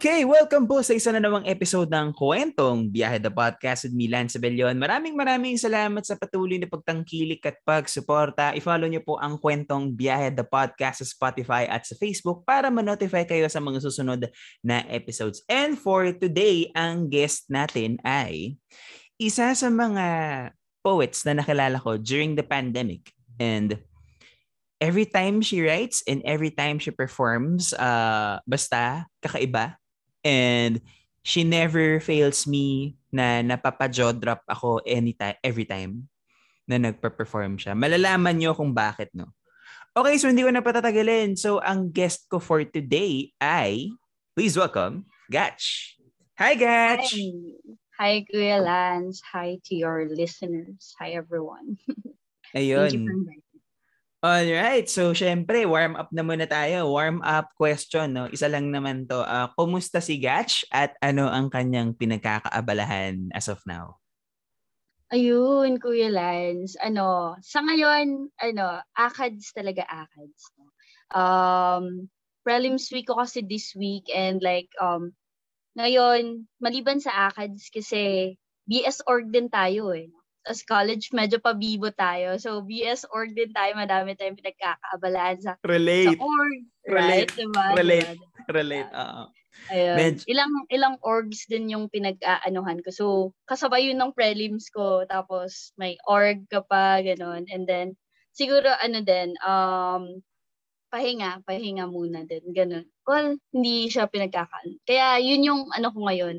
Okay, welcome po sa isa na namang episode ng Kwentong Biyahe the Podcast with Milan Sabellion. Maraming maraming salamat sa patuloy na pagtangkilik at pagsuporta. I-follow niyo po ang Kwentong Biyahe the Podcast sa Spotify at sa Facebook para ma-notify kayo sa mga susunod na episodes. And for today, ang guest natin ay isa sa mga poets na nakilala ko during the pandemic. And every time she writes and every time she performs, uh, basta kakaiba. And she never fails me na napapa-jaw drop ako anytime, every time na nagpa-perform siya. Malalaman niyo kung bakit, no? Okay, so hindi ko na patatagalin. So, ang guest ko for today ay, please welcome, Gatch. Hi, Gatch! Hi. Hi, Kuya Lance. Hi to your listeners. Hi, everyone. Ayun. Thank you for inviting Alright, so syempre, warm up na muna tayo. Warm up question, no? Isa lang naman to. Uh, kumusta si Gatch at ano ang kanyang pinagkakaabalahan as of now? Ayun, Kuya Lance. Ano, sa ngayon, ano, ACADS talaga ACADS. Um, prelims week ko kasi this week and like, um, ngayon, maliban sa ACADS kasi BS org din tayo eh. As college, medyo pabibo tayo. So, BS org din tayo. Madami tayong pinagkakaabalaan sa, Relate. sa org. Relate. Right? Diba? Relate. Diba? Relate. Oo. Ayun. Medyo- Ilang ilang orgs din yung pinag-aanuhan ko. So, kasabay yun ng prelims ko. Tapos, may org ka pa, ganun. And then, siguro, ano din, um, pahinga, pahinga muna din, ganun. Well, hindi siya pinagkakaan. Kaya, yun yung ano ko ngayon.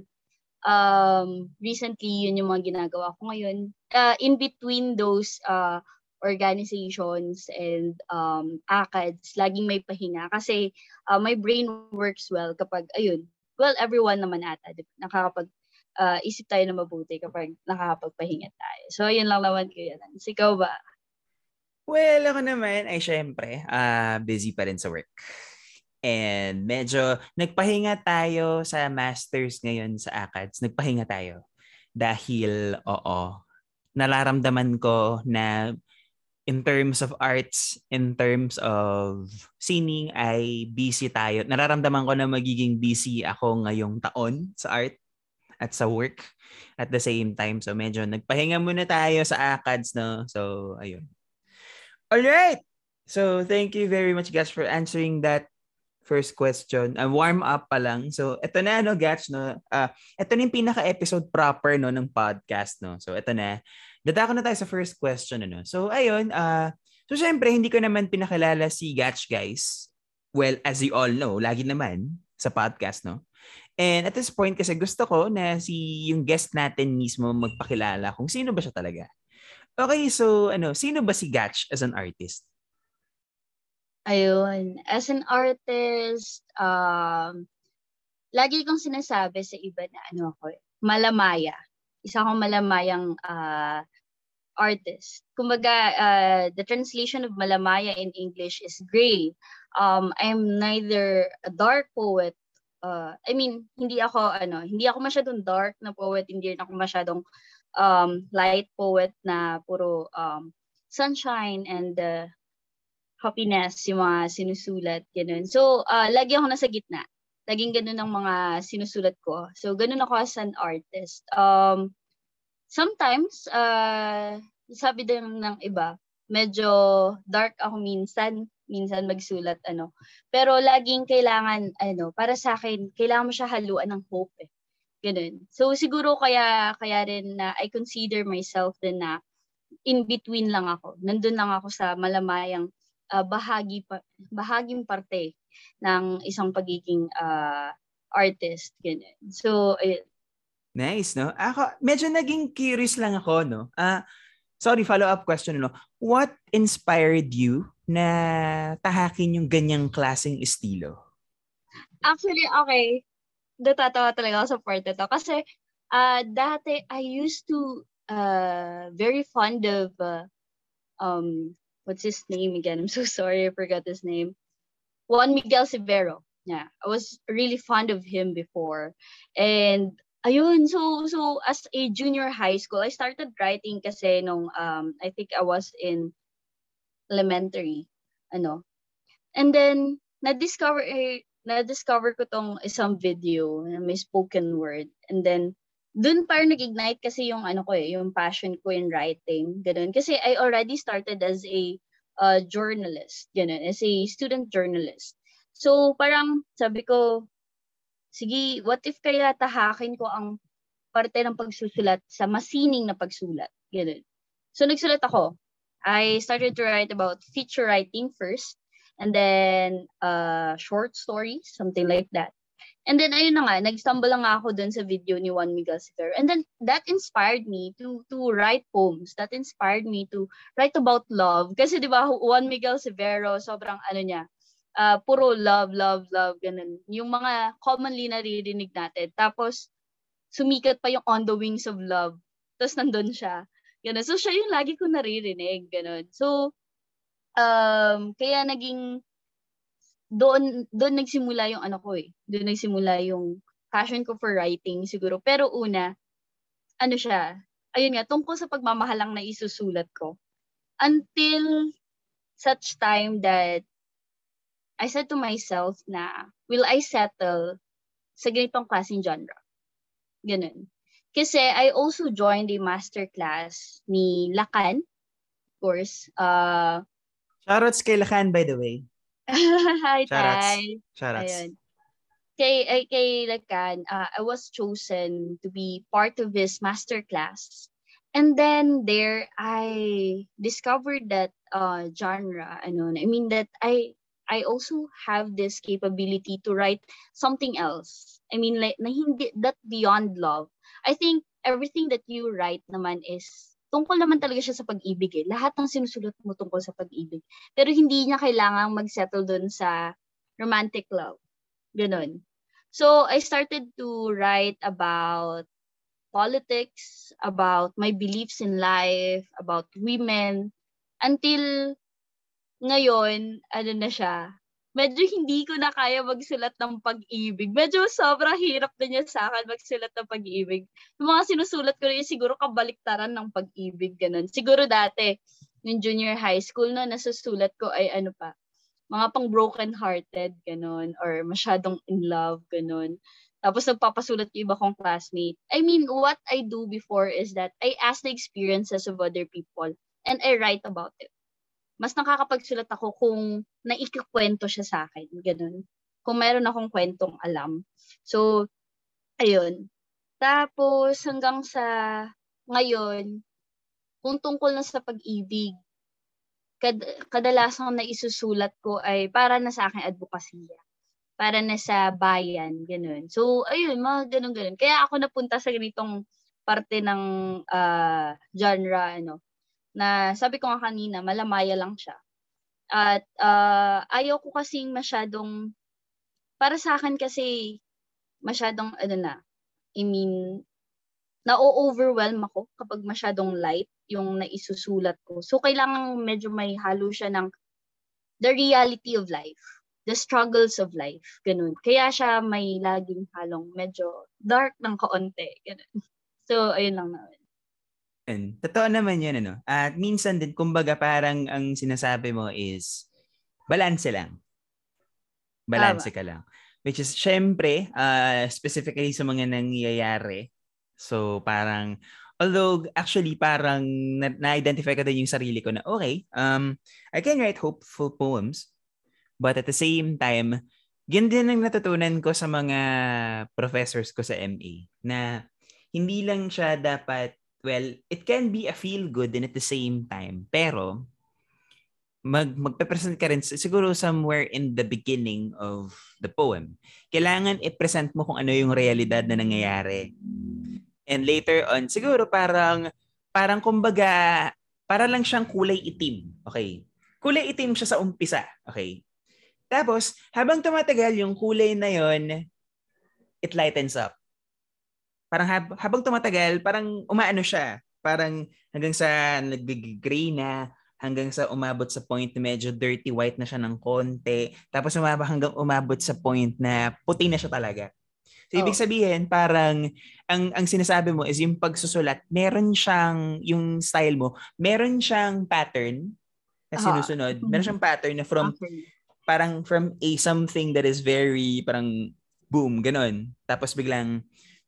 Um, recently, yun yung mga ginagawa ko ngayon. Uh, in between those uh, organizations and um, ACADS, laging may pahinga. Kasi uh, my brain works well kapag, ayun, well, everyone naman ata, nakakapag, uh, isip tayo na mabuti kapag nakakapagpahinga tayo. So, yun lang naman ko yan. Ikaw ba? Well, ako naman ay syempre, ah busy pa rin sa work. And medyo nagpahinga tayo sa masters ngayon sa ACADS. Nagpahinga tayo. Dahil, oo, nararamdaman ko na in terms of arts, in terms of singing, ay busy tayo. Nararamdaman ko na magiging busy ako ngayong taon sa art at sa work at the same time. So medyo nagpahinga muna tayo sa ACADS, no? So, ayun. Alright! So, thank you very much, guys, for answering that first question. Uh, warm up pa lang. So, ito na, no, Gats, no? Uh, ito na yung pinaka-episode proper, no, ng podcast, no? So, ito na. Dadako na tayo sa first question, ano? So, ayun, uh, so, syempre, hindi ko naman pinakilala si Gats, guys. Well, as you all know, lagi naman sa podcast, no? And at this point, kasi gusto ko na si yung guest natin mismo magpakilala kung sino ba siya talaga. Okay, so ano, sino ba si Gatch as an artist? Ayun. As an artist, um, lagi kong sinasabi sa iba na ano ako, malamaya. Isa akong malamayang uh, artist. Kumbaga, uh, the translation of malamaya in English is gray. Um, I'm neither a dark poet. Uh, I mean, hindi ako ano, hindi ako masyadong dark na poet, hindi rin ako masyadong um, light poet na puro um, sunshine and uh, happiness yung mga sinusulat, ganun. So, uh, lagi ako nasa gitna. Laging ganun ang mga sinusulat ko. So, ganun ako as an artist. Um, sometimes, uh, sabi din ng iba, medyo dark ako minsan, minsan magsulat, ano. Pero laging kailangan, ano, para sa akin, kailangan mo siya haluan ng hope, eh. Ganun. So, siguro kaya, kaya rin na I consider myself din na in between lang ako. Nandun lang ako sa malamayang uh, bahagi pa, bahaging parte ng isang pagiging uh, artist ganyan. So ayun. Nice, no? Ako medyo naging curious lang ako, no. Ah, uh, sorry, follow-up question, no. What inspired you na tahakin yung ganyang klaseng estilo? Actually, okay. Natatawa talaga ako sa part na to. Kasi, uh, dati, I used to uh, very fond of uh, um, what's his name again? I'm so sorry, I forgot his name. Juan Miguel Severo. Yeah, I was really fond of him before. And ayun, so so as a junior high school, I started writing kasi nung um I think I was in elementary, ano. And then na-discover eh, na-discover ko tong isang video na may spoken word. And then dun parang nag-ignite kasi yung ano ko eh, yung passion ko in writing, ganun. Kasi I already started as a uh, journalist, ganun, as a student journalist. So parang sabi ko, sige, what if kaya tahakin ko ang parte ng pagsusulat sa masining na pagsulat, ganun. So nagsulat ako. I started to write about feature writing first, and then uh, short stories, something like that. And then ayun na nga, nag-stumble lang ako dun sa video ni Juan Miguel Severo. And then that inspired me to to write poems. That inspired me to write about love. Kasi 'di ba Juan Miguel Severo, sobrang ano niya, uh, puro love, love, love, ganun. Yung mga commonly naririnig natin. Tapos sumikat pa yung On the Wings of Love. Tapos nandun siya. Ganun. So siya yung lagi ko naririnig, ganun. So um kaya naging doon doon nagsimula yung ano ko eh. Doon nagsimula yung passion ko for writing siguro. Pero una, ano siya, ayun nga, tungkol sa pagmamahalang na isusulat ko. Until such time that I said to myself na, will I settle sa ganitong klaseng genre? Ganun. Kasi I also joined a master class ni Lacan, of course. Uh, Shoutouts kay Lacan, by the way. Hi, Shoutouts. Tay. Shoutouts. Ayun. Kay, ay, kay uh, I was chosen to be part of his master class. And then there, I discovered that uh, genre. Ano, I mean that I I also have this capability to write something else. I mean, like, na hindi, that beyond love. I think everything that you write naman is tungkol naman talaga siya sa pag-ibig eh. Lahat ng sinusulat mo tungkol sa pag-ibig. Pero hindi niya kailangang mag-settle dun sa romantic love. Ganon. So, I started to write about politics, about my beliefs in life, about women, until ngayon, ano na siya, medyo hindi ko na kaya magsulat ng pag-ibig. Medyo sobrang hirap na niya sa akin magsulat ng pag-ibig. Yung mga sinusulat ko rin, siguro kabaliktaran ng pag-ibig, ganun. Siguro dati, yung junior high school, no, nasusulat ko ay ano pa, mga pang broken-hearted, ganun, or masyadong in love, ganun. Tapos nagpapasulat yung iba kong classmate. I mean, what I do before is that I ask the experiences of other people and I write about it mas nakakapagsulat ako kung naikikwento siya sa akin. Ganun. Kung meron akong kwentong alam. So, ayun. Tapos, hanggang sa ngayon, kung tungkol na sa pag-ibig, kad- kadalasan na isusulat ko ay para na sa akin advokasya. Para na sa bayan, ganun. So, ayun, mga ganun-ganun. Kaya ako napunta sa ganitong parte ng uh, genre, ano, na sabi ko nga kanina, malamaya lang siya. At uh, ayaw ko kasing masyadong, para sa akin kasi, masyadong, ano na, I mean, na-overwhelm ako kapag masyadong light yung naisusulat ko. So, kailangan medyo may halo siya ng the reality of life, the struggles of life, ganun. Kaya siya may laging halong medyo dark ng kaunti, ganun. So, ayun lang naman. And, totoo naman yun, ano? At minsan din, kumbaga parang ang sinasabi mo is, balanse lang. Balanse ka lang. Which is, syempre, uh, specifically sa mga nangyayari. So, parang, although, actually, parang na- na-identify ko din yung sarili ko na, okay, um, I can write hopeful poems, but at the same time, yun din ang natutunan ko sa mga professors ko sa MA, na hindi lang siya dapat well, it can be a feel good and at the same time. Pero, mag magpe-present ka rin siguro somewhere in the beginning of the poem. Kailangan i-present mo kung ano yung realidad na nangyayari. And later on, siguro parang parang kumbaga para lang siyang kulay itim. Okay. Kulay itim siya sa umpisa. Okay. Tapos, habang tumatagal yung kulay na yon, it lightens up parang hab- habang tumatagal, parang umaano siya. Parang hanggang sa nag-gray na, hanggang sa umabot sa point na medyo dirty white na siya ng konti. Tapos umabot hanggang umabot sa point na puti na siya talaga. So, oh. ibig sabihin, parang ang, ang sinasabi mo is yung pagsusulat, meron siyang, yung style mo, meron siyang pattern na sinusunod. Uh-huh. Meron siyang pattern na from, okay. parang from a something that is very, parang boom, ganun. Tapos biglang,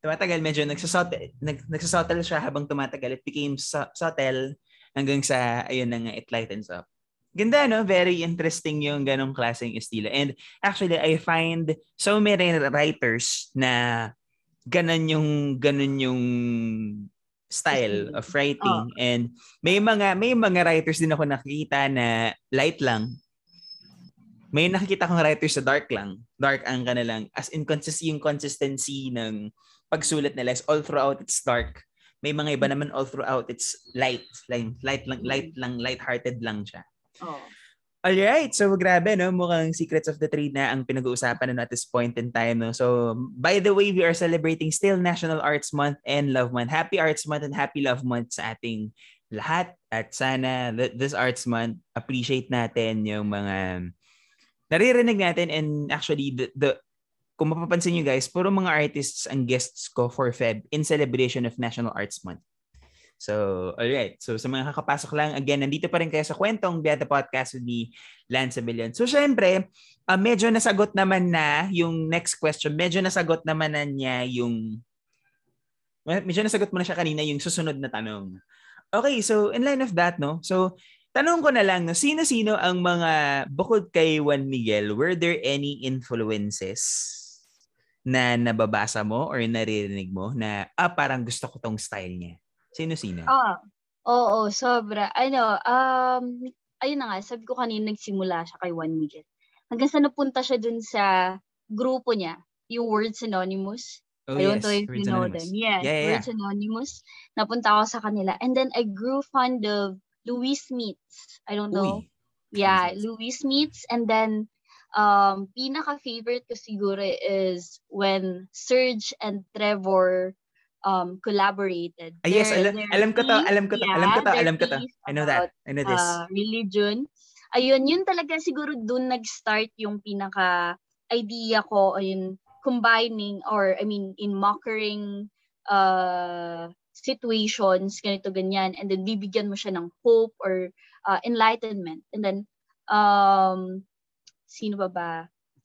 tumatagal, medyo nagsasotel, nag, nagsasotel siya habang tumatagal. It became so, subtle hanggang sa, ayun na nga, it lightens up. Ganda, no? Very interesting yung ganong klaseng estilo. And actually, I find so many writers na ganon yung, ganon yung style of writing. Oh. And may mga, may mga writers din ako nakikita na light lang. May nakikita kong writers sa dark lang. Dark ang kanilang, as in consist, yung consistency ng pagsulat nila is all throughout it's dark may mga iba naman all throughout it's light, light, light lang, light lang, light-hearted lang siya. Oh. Alright, so grabe no, mukhang Secrets of the Trade na ang pinag-uusapan na at this point in time no. So, by the way, we are celebrating still National Arts Month and Love Month. Happy Arts Month and Happy Love Month sa ating lahat at sana this Arts Month appreciate natin yung mga naririnig natin and actually the, the kung mapapansin nyo guys, puro mga artists ang guests ko for Feb in celebration of National Arts Month. So, alright. So, sa mga kakapasok lang, again, nandito pa rin kayo sa kwentong Beata Podcast with me, Lance Abellion. So, syempre, uh, medyo nasagot naman na yung next question. Medyo nasagot naman na niya yung medyo nasagot mo na siya kanina yung susunod na tanong. Okay, so in line of that, no? So, tanong ko na lang, no, sino-sino ang mga, bukod kay Juan Miguel, were there any influences na nababasa mo or naririnig mo na, ah, parang gusto ko tong style niya? Sino-sino? Ah, oo, sobra. Ano, um, ayun na nga, sabi ko kanina nagsimula siya kay Juan Miguel. Hanggang sa napunta siya dun sa grupo niya, yung Words Anonymous. Oh, I don't yes. know if Words you know Anonymous. them. Yes, yeah, yeah, Words yeah. Anonymous. Napunta ako sa kanila. And then I grew fond of Louis Meets. I don't know. Uy. Yeah, Louis Meets. And then um, pinaka-favorite ko siguro is when Serge and Trevor um, collaborated. Ah, yes, alam, alam ko to, alam ko to, yeah, alam ko to, alam ko to. I know that. I know this. Uh, religion. Ayun, yun talaga siguro dun nag-start yung pinaka idea ko, ayun, combining or I mean in mockering uh situations ganito ganyan and then bibigyan mo siya ng hope or uh, enlightenment and then um sino ba ba?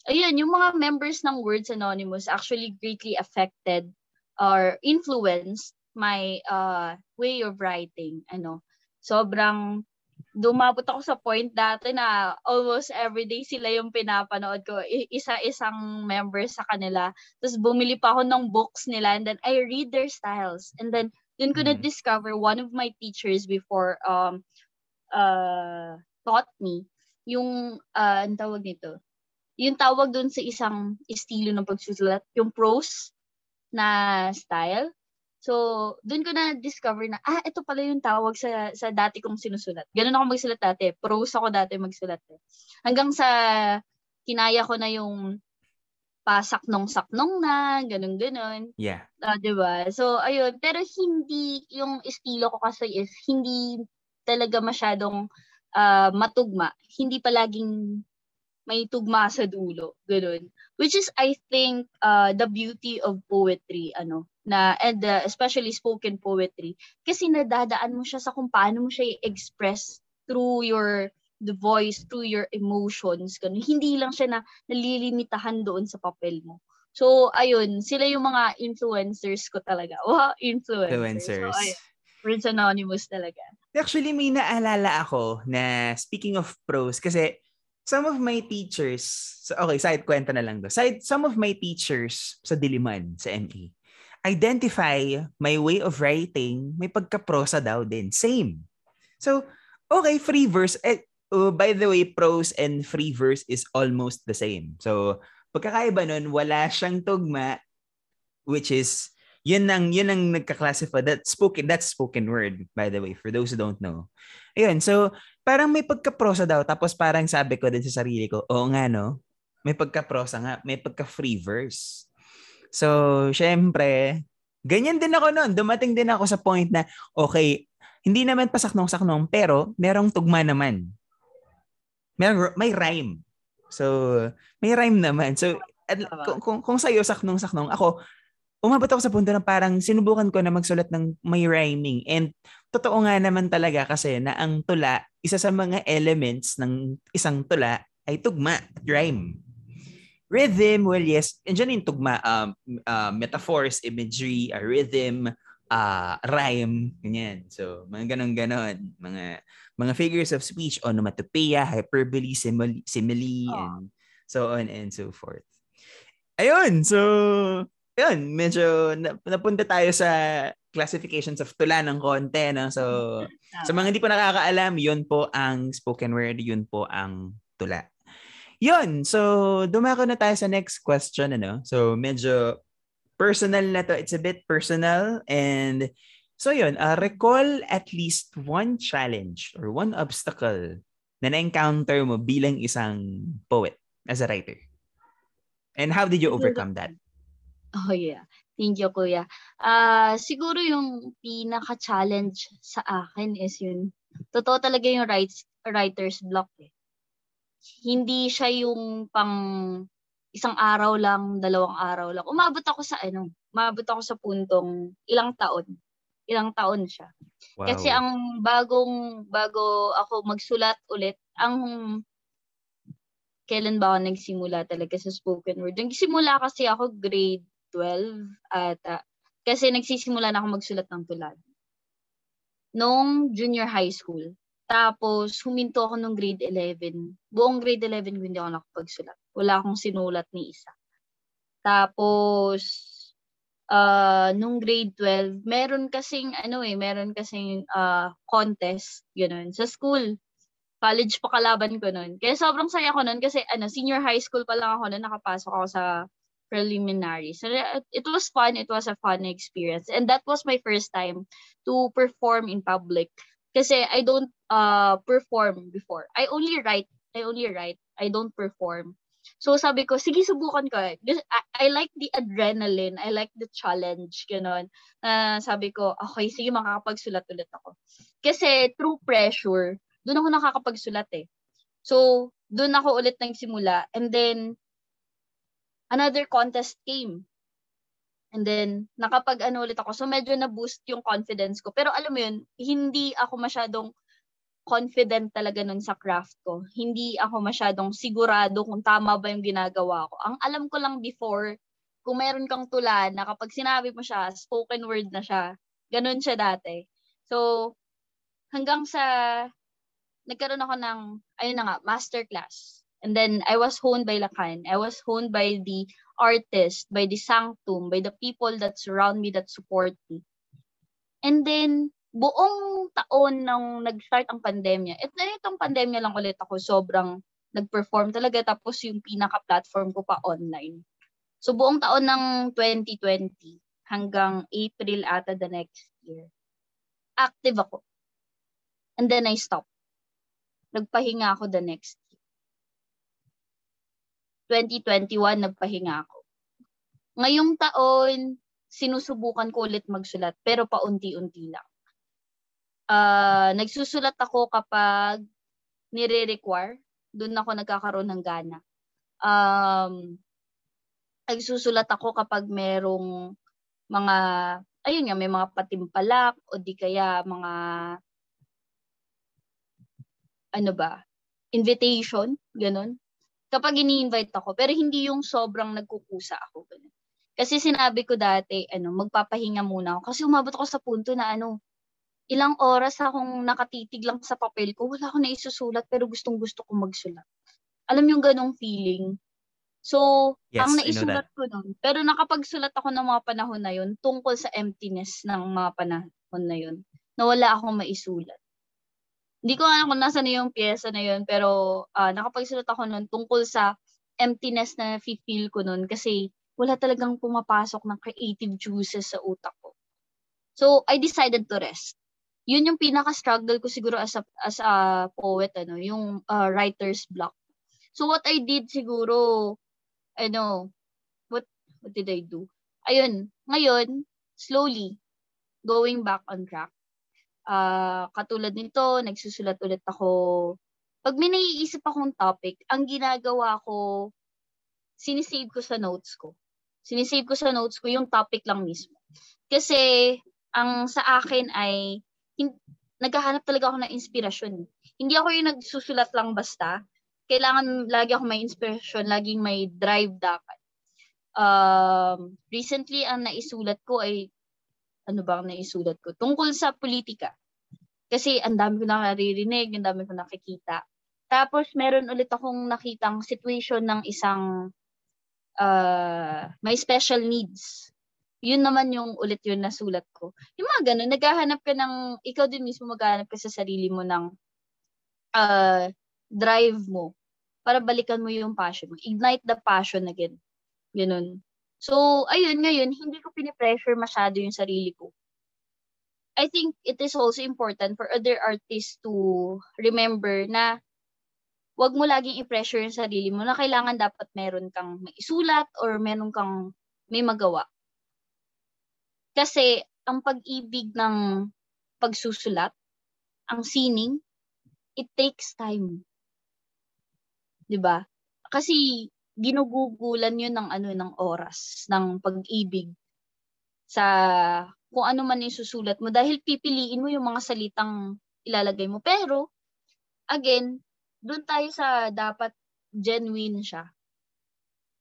Ayun, yung mga members ng Words Anonymous actually greatly affected or influenced my uh, way of writing. Ano, sobrang dumabot ako sa point dati na almost everyday sila yung pinapanood ko. Isa-isang member sa kanila. Tapos bumili pa ako ng books nila and then I read their styles. And then yun ko mm-hmm. na-discover one of my teachers before um uh, taught me yung, uh, ang tawag nito, yung tawag doon sa isang estilo ng pagsusulat, yung prose na style. So, doon ko na discover na ah, ito pala yung tawag sa sa dati kong sinusulat. Ganun ako magsulat dati. Prose ako dati magsulat. Eh. Hanggang sa kinaya ko na yung pasaknong-saknong na, ganun-ganun. Yeah. Uh, 'di ba? So, ayun, pero hindi yung estilo ko kasi is hindi talaga masyadong uh, matugma, hindi palaging may tugma sa dulo, ganun. Which is I think uh, the beauty of poetry, ano, na and uh, especially spoken poetry kasi nadadaan mo siya sa kung paano mo siya i-express through your the voice, through your emotions, ganun. Hindi lang siya na nalilimitahan doon sa papel mo. So, ayun, sila yung mga influencers ko talaga. Wow, influencers. Influencers. So, ayun. Words Anonymous talaga. Actually, may naalala ako na speaking of pros, kasi some of my teachers, okay, side kwenta na lang do. Side, some of my teachers sa Diliman, sa ME, identify my way of writing, may pagka-prosa daw din. Same. So, okay, free verse. Eh, uh, by the way, prose and free verse is almost the same. So, pagkakaiba nun, wala siyang tugma, which is yun ang yun ang nagka-classify that spoken that's spoken word by the way for those who don't know. Ayun, so parang may pagka-prosa daw tapos parang sabi ko din sa sarili ko, oo nga no. May pagka-prosa nga, may pagka-free verse. So, syempre, ganyan din ako noon. Dumating din ako sa point na okay, Hindi naman pasaknong-saknong, pero merong tugma naman. Merong, may rhyme. So, may rhyme naman. So, at, kung, kung, kung sa'yo saknong-saknong, ako, umabot ako sa punto na parang sinubukan ko na magsulat ng may rhyming. And totoo nga naman talaga kasi na ang tula, isa sa mga elements ng isang tula ay tugma, rhyme. Rhythm, well yes, andyan yung tugma, um, uh, metaphors, imagery, uh, rhythm, uh, rhyme, ganyan. So, mga ganon-ganon, mga mga figures of speech, onomatopoeia, hyperbole, simile, simile oh. and so on and so forth. Ayun, so yun, medyo napunta tayo sa classifications of tula ng konti. No? So, sa mga hindi po nakakaalam, yun po ang spoken word, yun po ang tula. Yun, so dumako na tayo sa next question. Ano? So, medyo personal na to. It's a bit personal. And so yun, uh, recall at least one challenge or one obstacle na na-encounter mo bilang isang poet as a writer. And how did you overcome that? Oh, yeah. Thank you, kuya. Ah, siguro yung pinaka-challenge sa akin is yun, totoo talaga yung writes, writer's block eh. Hindi siya yung pang isang araw lang, dalawang araw lang. Umabot ako sa ano, umabot ako sa puntong ilang taon. Ilang taon siya. Wow. Kasi ang bagong, bago ako magsulat ulit, ang kailan ba ako nagsimula talaga sa spoken word? Nagsimula kasi ako grade 12 at uh, kasi nagsisimula na ako magsulat ng tulad. Nung junior high school. Tapos huminto ako nung grade 11. Buong grade 11 hindi ako nakapagsulat. Wala akong sinulat ni isa. Tapos uh, nung grade 12, meron kasing ano eh, meron kasing uh, contest ganun sa school. College pa kalaban ko noon. Kaya sobrang saya ko noon kasi ano, senior high school pa lang ako noon nakapasok ako sa preliminaries. So it was fun. It was a fun experience. And that was my first time to perform in public. Kasi I don't uh, perform before. I only write. I only write. I don't perform. So sabi ko, sige subukan ko. I, I like the adrenaline. I like the challenge. Ganon. Uh, sabi ko, okay, sige makakapagsulat ulit ako. Kasi through pressure, doon ako nakakapagsulat eh. So, doon ako ulit nagsimula. And then, another contest came. And then, nakapag ano ulit ako. So, medyo na-boost yung confidence ko. Pero alam mo yun, hindi ako masyadong confident talaga nun sa craft ko. Hindi ako masyadong sigurado kung tama ba yung ginagawa ko. Ang alam ko lang before, kung meron kang tula na kapag sinabi mo siya, spoken word na siya. Ganun siya dati. So, hanggang sa nagkaroon ako ng, ayun na nga, master class. And then I was honed by Lacan. I was honed by the artist, by the sanctum, by the people that surround me, that support me. And then, buong taon nang nag-start ang pandemya, at na itong pandemya lang ulit ako sobrang nag-perform talaga tapos yung pinaka-platform ko pa online. So buong taon ng 2020 hanggang April ata the next year, active ako. And then I stopped. Nagpahinga ako the next 2021 nagpahinga ako. Ngayong taon, sinusubukan ko ulit magsulat pero paunti-unti lang. Uh, nagsusulat ako kapag nire-require. Doon ako nagkakaroon ng gana. Um, nagsusulat ako kapag merong mga, ayun nga, may mga patimpalak o di kaya mga, ano ba, invitation, ganun kapag ini-invite ako, pero hindi yung sobrang nagkukusa ako. Ganun. Kasi sinabi ko dati, ano, magpapahinga muna ako. Kasi umabot ako sa punto na ano, ilang oras akong nakatitig lang sa papel ko, wala akong naisusulat, pero gustong gusto ko magsulat. Alam yung ganong feeling. So, yes, ang naisulat ko nun, pero nakapagsulat ako ng mga panahon na yun tungkol sa emptiness ng mga panahon na yun, na wala akong maisulat hindi ko alam kung nasa na yung pyesa na yun, pero uh, nakapagsulat ako nun tungkol sa emptiness na feel ko nun kasi wala talagang pumapasok ng creative juices sa utak ko. So, I decided to rest. Yun yung pinaka-struggle ko siguro as a, as a poet, ano, yung uh, writer's block. So, what I did siguro, ano, what, what did I do? Ayun, ngayon, slowly, going back on track, Uh, katulad nito, nagsusulat ulit ako. Pag may naiisip akong topic, ang ginagawa ko, sinisave ko sa notes ko. Sinisave ko sa notes ko yung topic lang mismo. Kasi, ang sa akin ay, hin- naghahanap talaga ako ng inspirasyon. Hindi ako yung nagsusulat lang basta. Kailangan lagi ako may inspiration, laging may drive dapat. Um, recently, ang naisulat ko ay ano ba ang naisulat ko? Tungkol sa politika. Kasi ang dami ko nakaririnig, ang dami ko nakikita. Tapos meron ulit akong nakitang situation ng isang uh, may special needs. Yun naman yung ulit yun nasulat ko. Yung mga ganun, naghahanap ka ng, ikaw din mismo maghahanap ka sa sarili mo ng uh, drive mo para balikan mo yung passion mo. Ignite the passion again. Ganun. So, ayun, ngayon, hindi ko pinipressure masyado yung sarili ko. I think it is also important for other artists to remember na wag mo laging i-pressure yung sarili mo na kailangan dapat meron kang may isulat or meron kang may magawa. Kasi ang pag-ibig ng pagsusulat, ang sining, it takes time. 'Di ba? Kasi ginugugulan yun ng ano ng oras ng pag-ibig sa kung ano man yung susulat mo. Dahil pipiliin mo yung mga salitang ilalagay mo. Pero again doon tayo sa dapat genuine siya.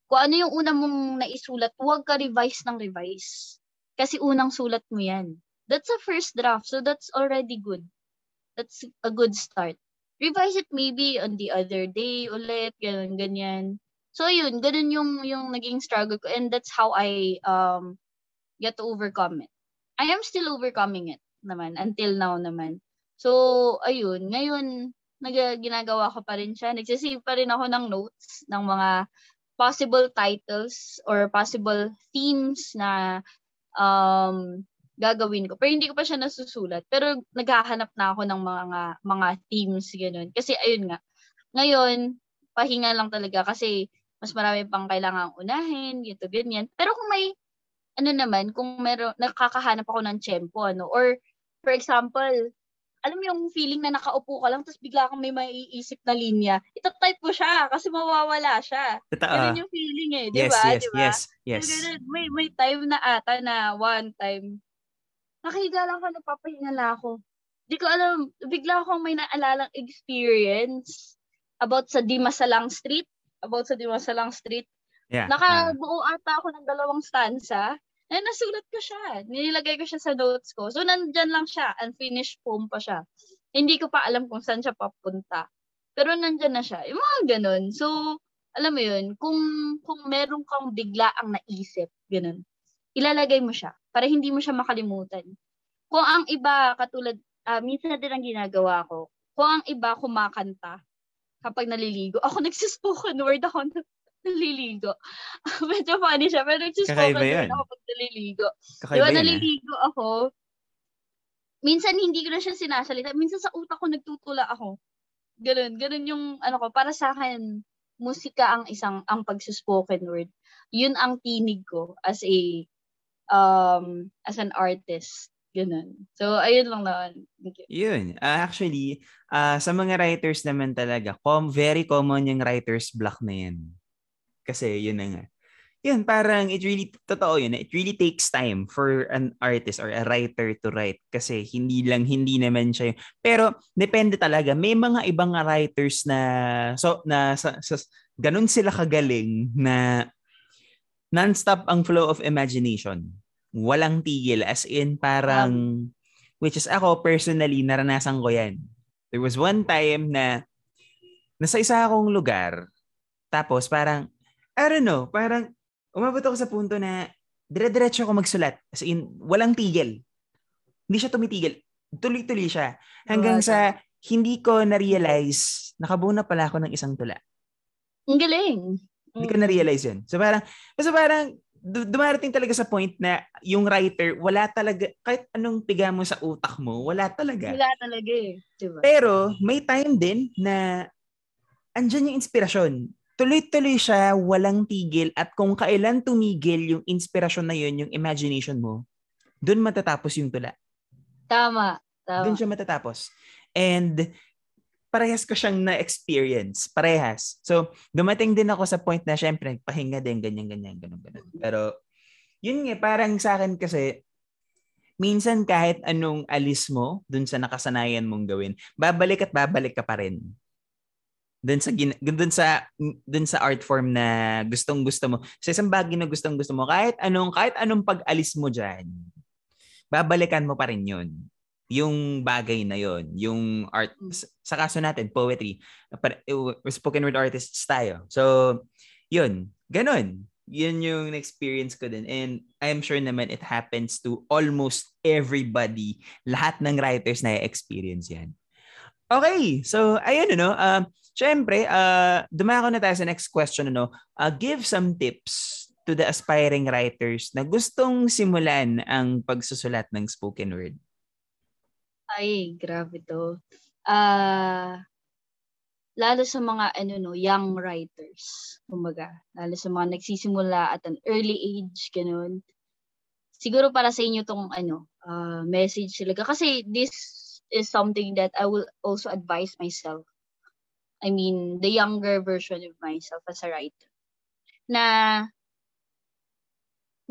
Kung ano yung una mong naisulat huwag ka revise ng revise. Kasi unang sulat mo yan. That's a first draft so that's already good. That's a good start. Revise it maybe on the other day ulit ganyan ganyan So yun, ganun yung yung naging struggle ko and that's how I um get to overcome it. I am still overcoming it naman until now naman. So ayun, ngayon nag ko pa rin siya. Nagsisave pa rin ako ng notes ng mga possible titles or possible themes na um gagawin ko. Pero hindi ko pa siya nasusulat. Pero naghahanap na ako ng mga mga themes ganun. Kasi ayun nga. Ngayon, pahinga lang talaga kasi mas marami pang kailangang unahin, gito, ganyan. Pero kung may, ano naman, kung meron, nakakahanap ako ng tempo, ano, or, for example, alam mo yung feeling na nakaupo ka lang, tapos bigla kang may maiisip na linya, itatype mo siya, kasi mawawala siya. Totoo. Ganun yung feeling eh, di yes, ba? Yes, diba? yes, yes, yes. may, may time na ata na one time, nakahiga lang ako, nagpapahinga ako. Di ko alam, bigla akong may naalalang experience about sa Dimasalang Street about sa Diwasalang Street. Yeah. Nakabuo ata ako ng dalawang stanza. Eh, nasulat ko siya. Nilagay ko siya sa notes ko. So, nandyan lang siya. Unfinished poem pa siya. Hindi ko pa alam kung saan siya papunta. Pero nandyan na siya. Yung mga ganun. So, alam mo yun, kung, kung meron kang bigla ang naisip, ganun, ilalagay mo siya para hindi mo siya makalimutan. Kung ang iba, katulad, uh, minsan din ang ginagawa ko, kung ang iba kumakanta, kapag naliligo. Ako nagsispoken word ako naliligo. Medyo funny siya, pero nagsispoken word ako pag naliligo. Kakaiba diba, yan, naliligo eh. ako, minsan hindi ko na siya sinasalita. Minsan sa utak ko nagtutula ako. Ganun, ganun yung ano ko, para sa akin, musika ang isang, ang pagsuspoken word. Yun ang tinig ko as a, um, as an artist. Ganun. So, ayun lang naman. Thank you. Yun. Uh, actually, uh, sa mga writers naman talaga, com- very common yung writer's block na yan. Kasi yun na nga. Yun, parang it really, totoo yun, it really takes time for an artist or a writer to write kasi hindi lang, hindi naman siya yung, pero depende talaga, may mga ibang writers na, so, na, sa, sa, ganun sila kagaling na non-stop ang flow of imagination walang tigil. As in, parang, um, which is ako personally, naranasan ko yan. There was one time na nasa isa akong lugar, tapos parang, I don't know, parang umabot ako sa punto na dire-diretso ako magsulat. As in, walang tigil. Hindi siya tumitigil. Tuloy-tuloy siya. Hanggang sa hindi ko na-realize, nakabuo na pala ako ng isang tula. Ang galing. Hindi ko na-realize yun. So parang, so parang, dumarating talaga sa point na yung writer, wala talaga, kahit anong piga mo sa utak mo, wala talaga. Wala talaga eh. Diba? Pero may time din na andyan yung inspirasyon. Tuloy-tuloy siya, walang tigil, at kung kailan tumigil yung inspirasyon na yun, yung imagination mo, doon matatapos yung tula. Tama. Tama. Doon siya matatapos. And parehas ko siyang na-experience. Parehas. So, dumating din ako sa point na syempre, pahinga din, ganyan, ganyan, ganun, ganun. Pero, yun nga, parang sa akin kasi, minsan kahit anong alis mo dun sa nakasanayan mong gawin, babalik at babalik ka pa rin. Dun sa, dun sa, dun sa art form na gustong gusto mo. Sa isang bagay na gustong gusto mo, kahit anong, kahit anong pag-alis mo dyan, babalikan mo pa rin yun yung bagay na yon yung art hmm. sa kaso natin poetry. Spoken word artists tayo. So yun ganun. Yun yung experience ko din. And I'm sure naman it happens to almost everybody. Lahat ng writers na experience yan. Okay so ayun ano um syempre uh dumako na tayo sa next question ano. Uh, give some tips to the aspiring writers na gustong simulan ang pagsusulat ng spoken word ay, grabe 'to. Ah, lalo sa mga ano 'no, young writers, kumbaga. Lalo sa mga nagsisimula at an early age, gano'n. Siguro para sa inyo 'tong ano, ah, message talaga kasi this is something that I will also advise myself. I mean, the younger version of myself as a writer. Na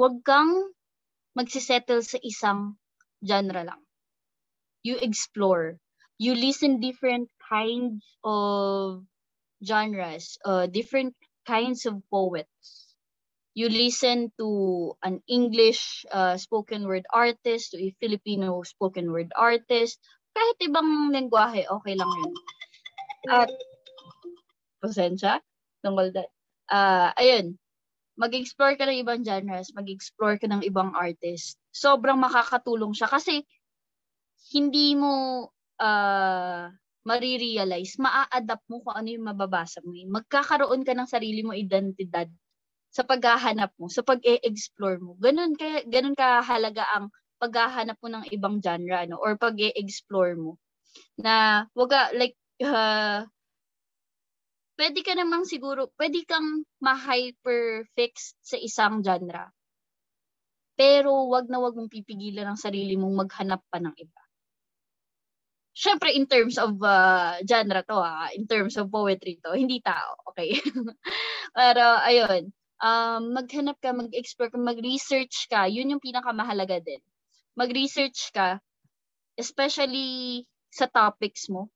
wag kang magse-settle sa isang genre lang you explore. You listen different kinds of genres, uh, different kinds of poets. You listen to an English uh, spoken word artist, to a Filipino spoken word artist, kahit ibang lengguwahe, okay lang yun. At, pasensya, tungkol that. Uh, ayun, mag-explore ka ng ibang genres, mag-explore ka ng ibang artist. Sobrang makakatulong siya kasi hindi mo uh, marirealize, maa-adapt mo kung ano yung mababasa mo. Eh. Magkakaroon ka ng sarili mo identidad sa paghahanap mo, sa pag-e-explore mo. Ganun, kaya, ganun kahalaga ang paghahanap mo ng ibang genre ano, or pag-e-explore mo. Na, wag ka, like, uh, pwede ka namang siguro, pwede kang ma-hyper-fix sa isang genre. Pero wag na wag mong pipigilan ang sarili mong maghanap pa ng iba syempre in terms of uh, genre to ha, in terms of poetry to, hindi tao, okay? Pero ayun, um, maghanap ka, mag-explore ka, mag-research ka, yun yung pinakamahalaga din. Mag-research ka, especially sa topics mo.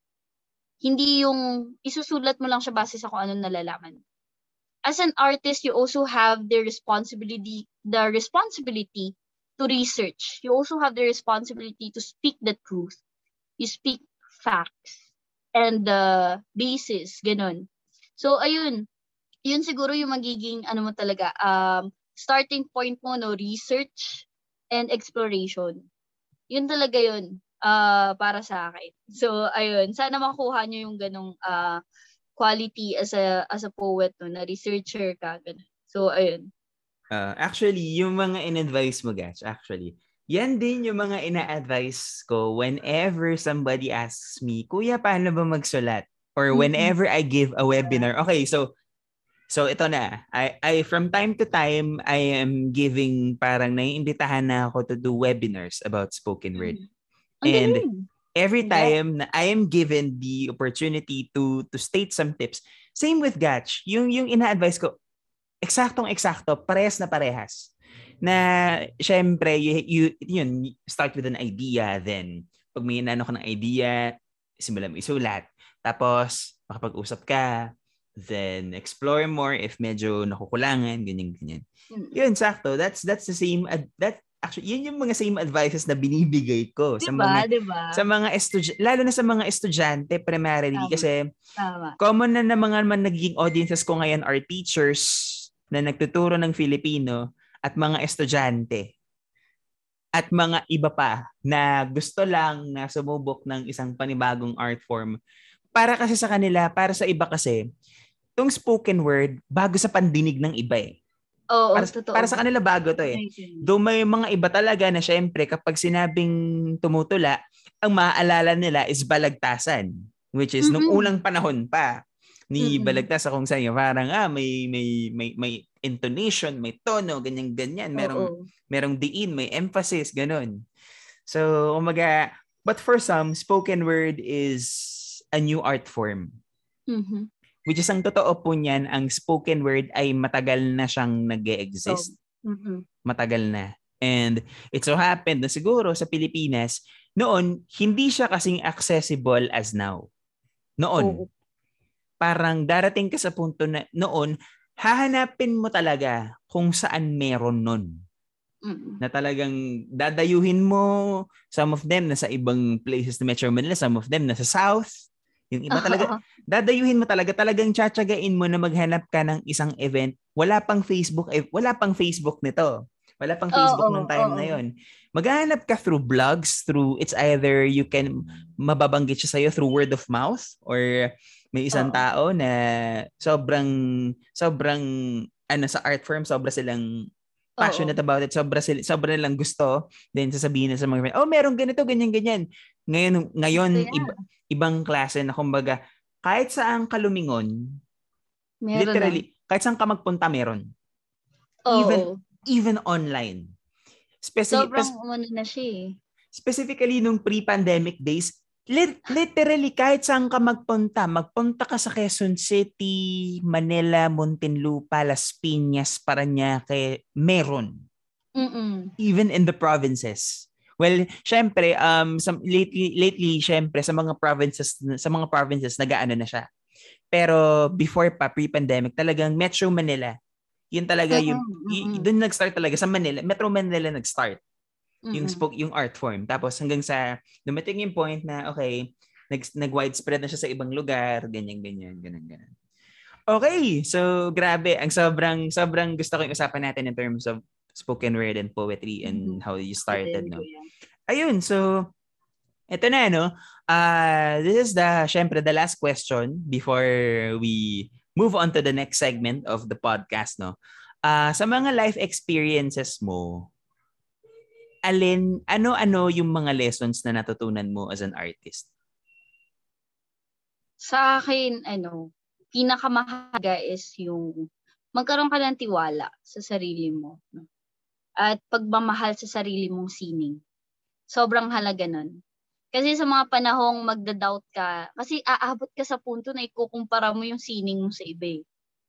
Hindi yung isusulat mo lang siya base sa kung anong nalalaman. As an artist, you also have the responsibility, the responsibility to research. You also have the responsibility to speak the truth you speak facts and the basis, ganun. So, ayun. Yun siguro yung magiging, ano mo talaga, um, starting point mo, no, research and exploration. Yun talaga yun uh, para sa akin. So, ayun. Sana makuha nyo yung ganong uh, quality as a as a poet, no, na researcher ka. Ganun. So, ayun. Uh, actually, yung mga in-advise mo, guys, actually, yan din yung mga ina-advise ko whenever somebody asks me, Kuya, paano ba magsulat? Or whenever I give a webinar. Okay, so so ito na. I, I from time to time I am giving parang naiimbitahan na ako to do webinars about spoken word. Mm-hmm. And every time na I am given the opportunity to to state some tips. Same with Gatch. Yung yung ina-advise ko, eksaktong eksakto, parehas na parehas na syempre, you, you, yun, start with an idea, then pag may inano ka ng idea, simulan mo isulat. Tapos, makapag-usap ka, then explore more if medyo nakukulangan, ganyan, ganyan. Mm. Yun, sakto. That's, that's the same, ad, that, actually, yun yung mga same advices na binibigay ko diba, sa mga diba? sa mga estudyante, lalo na sa mga estudyante primarily Tama. kasi Tama. common na na mga man naging audiences ko ngayon are teachers na nagtuturo ng Filipino at mga estudyante at mga iba pa na gusto lang na sumubok ng isang panibagong art form. Para kasi sa kanila, para sa iba kasi, tong spoken word, bago sa pandinig ng iba eh. Oo, para, totoo. Para sa kanila bago to eh. Do may mga iba talaga na syempre kapag sinabing tumutula, ang maaalala nila is balagtasan. Which is, mm-hmm. nung unang panahon pa, ni mm-hmm. Balagtas kung saan parang ah may may may may intonation, may tono, ganyan ganyan, merong Oo. merong diin, may emphasis, ganun. So, umaga But for some, spoken word is a new art form. Mhm. Which is ang totoo po niyan, ang spoken word ay matagal na siyang nag exist Mhm. Matagal na. And it so happened na siguro sa Pilipinas, noon, hindi siya kasing accessible as now. Noon. Oo. Parang darating ka sa punto na noon, hahanapin mo talaga kung saan meron nun. Mm. Na talagang dadayuhin mo some of them nasa ibang places na Metro Manila, some of them nasa South. Yung iba talaga, dadayuhin mo talaga, talagang tsatsagain mo na maghanap ka ng isang event. Wala pang Facebook, eh, wala pang Facebook nito. Wala pang Facebook Oo, nung time oo. na yon. Maghanap ka through blogs, through, it's either you can, mababanggit siya sa'yo through word of mouth or may isang Oo. tao na sobrang, sobrang, ano, sa art firm, sobra silang passionate about it, sobra, sila, sobra nilang gusto, then sasabihin na sa mga friend, oh, meron ganito, ganyan, ganyan. Ngayon, ngayon yan. iba, ibang klase na kumbaga, kahit saan ka lumingon, Meron literally, kahit saan ka magpunta, meron. na. Oo. even- Even online. Speci- Sobrang umano na siya eh. specifically nung pre-pandemic days, lit- literally kahit saan ka magpunta, magpunta ka sa Quezon City, Manila, Muntinlupa, Las Piñas, Parañaque, meron. Mm-mm. Even in the provinces. Well, syempre, um, some, lately, lately, syempre, sa mga provinces, sa mga provinces, nagaano na siya. Pero before pa, pre-pandemic, talagang Metro Manila, yun talaga yung, Mm-mm, y- doon nag-start talaga, sa Manila, Metro Manila nag-start yung Mm-mm. spoke yung art form. Tapos hanggang sa dumating yung point na okay nag nag widespread na siya sa ibang lugar ganyan ganyan ganyan ganyan. Okay so grabe ang sobrang sobrang gusto ko yung usapan natin in terms of spoken word and poetry and Mhm. how you started no? ayun so ito na no? Uh this is the syempre the last question before we move on to the next segment of the podcast no? Ah, sa mga life experiences mo alin ano-ano yung mga lessons na natutunan mo as an artist Sa akin, ano, pinakamahalaga is yung magkaroon ka ng tiwala sa sarili mo. no? At pagmamahal sa sarili mong sining. Sobrang halaga nun. Kasi sa mga panahong magda-doubt ka, kasi aabot ka sa punto na ikukumpara mo yung sining mo sa iba. eh.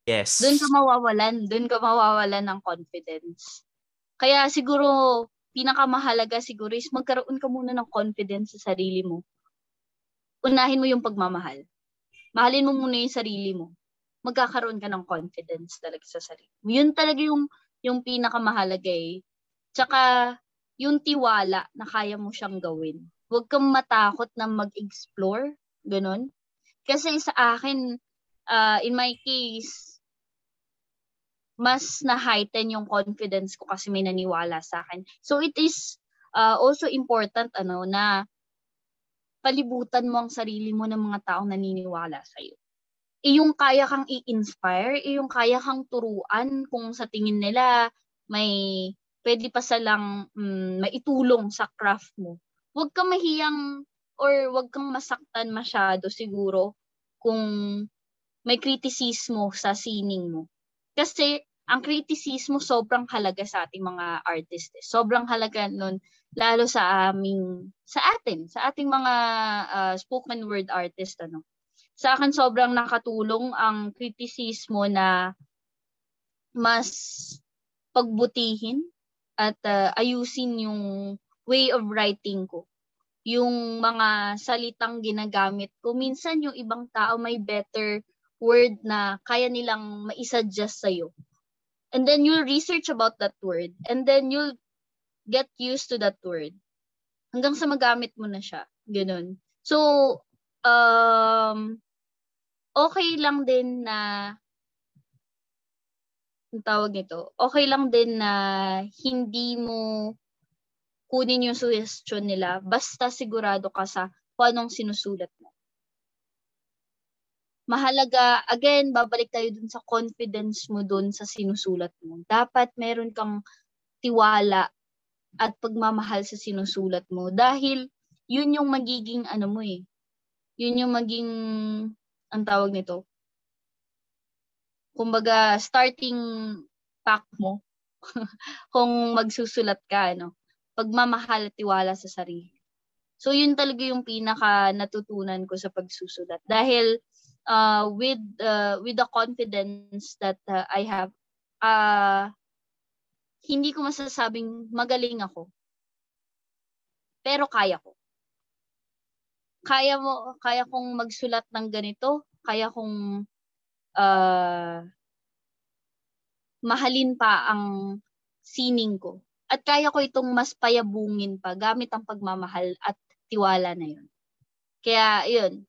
yes Doon ka mawawalan, doon ka mawawalan ng confidence. Kaya siguro, pinakamahalaga siguro is magkaroon ka muna ng confidence sa sarili mo. Unahin mo yung pagmamahal. Mahalin mo muna yung sarili mo. Magkakaroon ka ng confidence talaga sa sarili mo. Yun talaga yung, yung pinakamahalaga eh. Tsaka, yung tiwala na kaya mo siyang gawin. Huwag kang matakot na mag-explore. Ganon. Kasi sa akin, uh, in my case, mas na-heighten yung confidence ko kasi may naniwala sa akin. So it is uh, also important ano na palibutan mo ang sarili mo ng mga taong naniniwala sa iyo. Iyong kaya kang i-inspire, iyong kaya kang turuan kung sa tingin nila may pwede pa silang mm, maitulong sa craft mo. Huwag kang mahiyang or huwag kang masaktan masyado siguro kung may kritisismo sa sining mo. Kasi ang kritisismo sobrang halaga sa ating mga artist. eh. Sobrang halaga nun lalo sa aming sa atin, sa ating mga ah, spoken word artist ano. Sa akin sobrang nakatulong ang kritisismo na mas pagbutihin at ah, ayusin yung way of writing ko. Yung mga salitang ginagamit ko. Minsan yung ibang tao may better word na kaya nilang maisuggest sa'yo. And then you'll research about that word. And then you'll get used to that word. Hanggang sa magamit mo na siya. Ganun. So, um, okay lang din na ang tawag nito, okay lang din na hindi mo kunin yung suggestion nila basta sigurado ka sa kung anong sinusulat mo. Mahalaga, again, babalik tayo dun sa confidence mo dun sa sinusulat mo. Dapat meron kang tiwala at pagmamahal sa sinusulat mo dahil yun yung magiging ano mo eh. Yun yung maging ang tawag nito. Kumbaga starting pack mo kung magsusulat ka ano. Pagmamahal at tiwala sa sarili. So yun talaga yung pinaka natutunan ko sa pagsusulat dahil uh, with uh, with the confidence that uh, I have uh, hindi ko masasabing magaling ako. Pero kaya ko. Kaya mo kaya kong magsulat ng ganito, kaya kong uh, mahalin pa ang sining ko. At kaya ko itong mas payabungin pa gamit ang pagmamahal at tiwala na yun. Kaya, yun.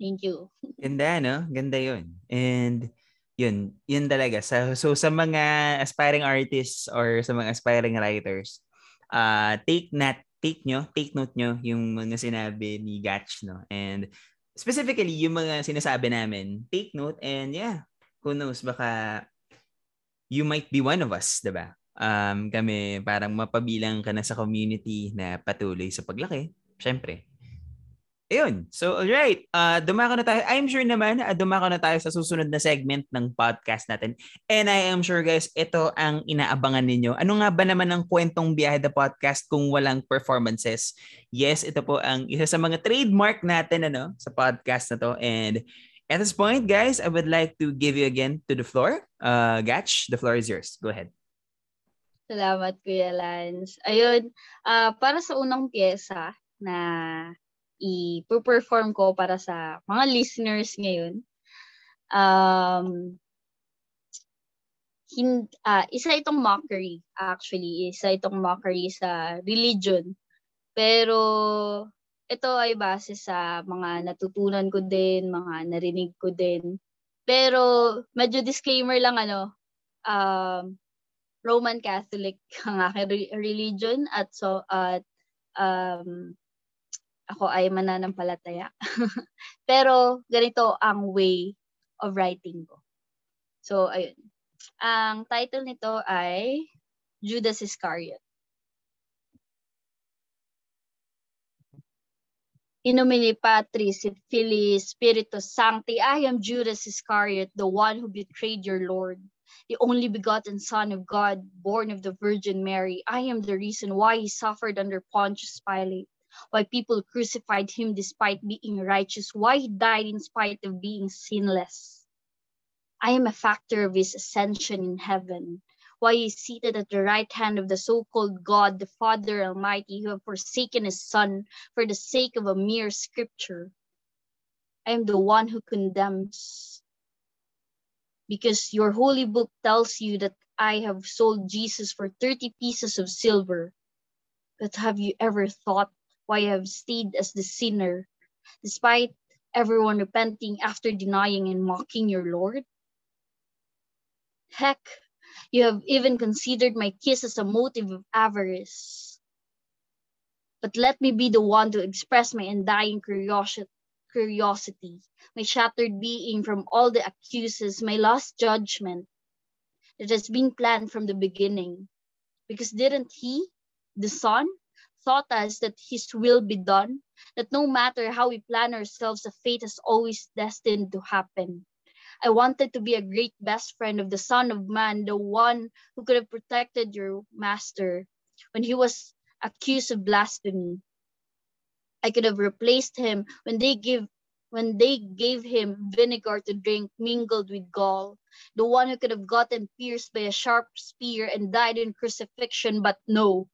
Thank you. Ganda, no? Ganda yun. And, yun, yun talaga. So, so sa mga aspiring artists or sa mga aspiring writers, uh, take not take nyo, take note nyo yung mga sinabi ni Gatch, no? And specifically, yung mga sinasabi namin, take note and yeah, who knows, baka you might be one of us, 'di ba? um, kami parang mapabilang ka na sa community na patuloy sa paglaki. Siyempre. Ayun. So, alright. Uh, dumako na tayo. I'm sure naman, uh, dumako na tayo sa susunod na segment ng podcast natin. And I am sure, guys, ito ang inaabangan ninyo. Ano nga ba naman ang kwentong biyahe the podcast kung walang performances? Yes, ito po ang isa sa mga trademark natin ano, sa podcast na to. And at this point, guys, I would like to give you again to the floor. Uh, Gatch, the floor is yours. Go ahead. Salamat, Kuya Lance. Ayun, uh, para sa unang pyesa na i-perform ko para sa mga listeners ngayon, um, hin, uh, isa itong mockery, actually. Isa itong mockery sa religion. Pero ito ay base sa mga natutunan ko din, mga narinig ko din. Pero medyo disclaimer lang ano, um, Roman Catholic ang aking religion at so at um, ako ay mananampalataya. Pero ganito ang way of writing ko. So ayun. Ang title nito ay Judas Iscariot. In nomine Patris Filii Spiritus Sancti, I am Judas Iscariot, the one who betrayed your Lord the only begotten Son of God, born of the Virgin Mary. I am the reason why he suffered under Pontius Pilate, why people crucified him despite being righteous, why he died in spite of being sinless. I am a factor of his ascension in heaven, why he is seated at the right hand of the so-called God, the Father Almighty, who have forsaken his Son for the sake of a mere scripture. I am the one who condemns because your holy book tells you that I have sold Jesus for 30 pieces of silver. But have you ever thought why I have stayed as the sinner, despite everyone repenting after denying and mocking your Lord? Heck, you have even considered my kiss as a motive of avarice. But let me be the one to express my undying curiosity curiosity, my shattered being from all the accuses, my lost judgment that has been planned from the beginning. Because didn't he, the Son, taught us that his will be done, that no matter how we plan ourselves, a fate is always destined to happen. I wanted to be a great best friend of the Son of Man, the one who could have protected your master when he was accused of blasphemy. I could have replaced him when they give when they gave him vinegar to drink mingled with gall, the one who could have gotten pierced by a sharp spear and died in crucifixion, but no.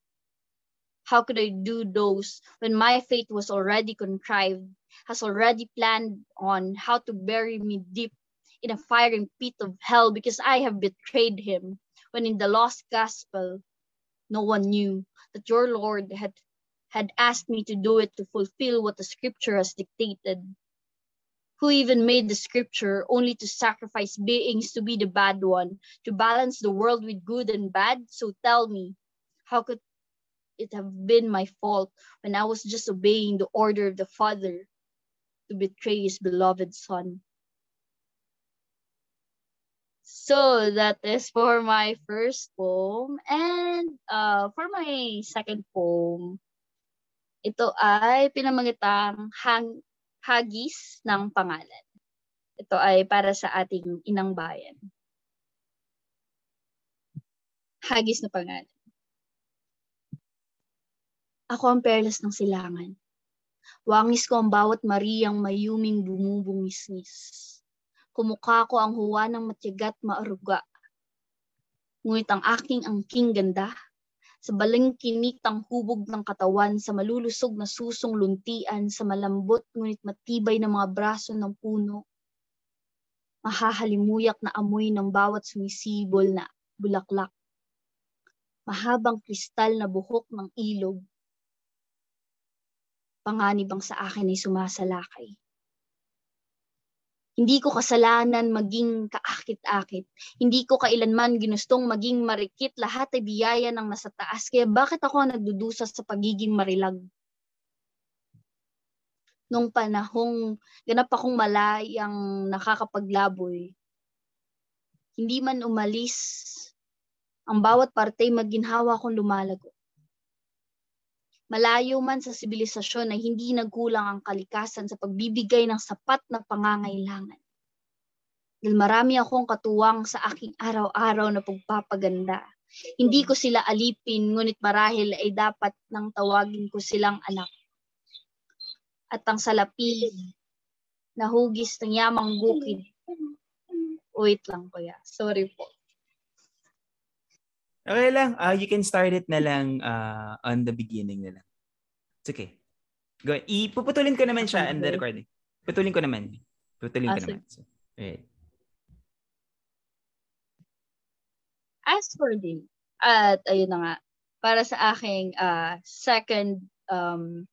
How could I do those when my fate was already contrived, has already planned on how to bury me deep in a firing pit of hell because I have betrayed him, when in the lost gospel, no one knew that your Lord had had asked me to do it to fulfill what the scripture has dictated. Who even made the scripture only to sacrifice beings to be the bad one, to balance the world with good and bad? So tell me, how could it have been my fault when I was just obeying the order of the Father to betray his beloved Son? So that is for my first poem. And uh, for my second poem, Ito ay pinamagatang hang, hagis ng pangalan. Ito ay para sa ating inang bayan. Hagis na pangalan. Ako ang perlas ng silangan. Wangis ko ang bawat Mariyang mayuming bumubungisngis. Kumukha ko ang huwa ng matyagat maaruga. Ngunit ang aking angking ganda, sa balingkinikang hubog ng katawan, sa malulusog na susong luntian, sa malambot ngunit matibay na mga braso ng puno, mahahalimuyak na amoy ng bawat sumisibol na bulaklak. Mahabang kristal na buhok ng ilog, panganib ang sa akin ay sumasalakay. Hindi ko kasalanan maging kaakit-akit. Hindi ko kailanman ginustong maging marikit. Lahat ay biyaya ng nasa taas. Kaya bakit ako nagdudusa sa pagiging marilag? Nung panahong ganap akong malayang nakakapaglaboy, hindi man umalis ang bawat parte maginhawa akong lumalago. Malayo man sa sibilisasyon na hindi nagkulang ang kalikasan sa pagbibigay ng sapat na pangangailangan. Dahil marami akong katuwang sa aking araw-araw na pagpapaganda. Hindi ko sila alipin, ngunit marahil ay dapat nang tawagin ko silang anak. At ang salapi na hugis ng yamang bukid. Wait lang kuya. Sorry po. Okay lang. Uh, you can start it na lang uh, on the beginning na lang. It's okay. Go. Ipuputulin ko naman siya okay. and the recording. Putulin ko naman. Putulin ko ah, naman. So, right. As for the, at ayun na nga, para sa aking uh, second um,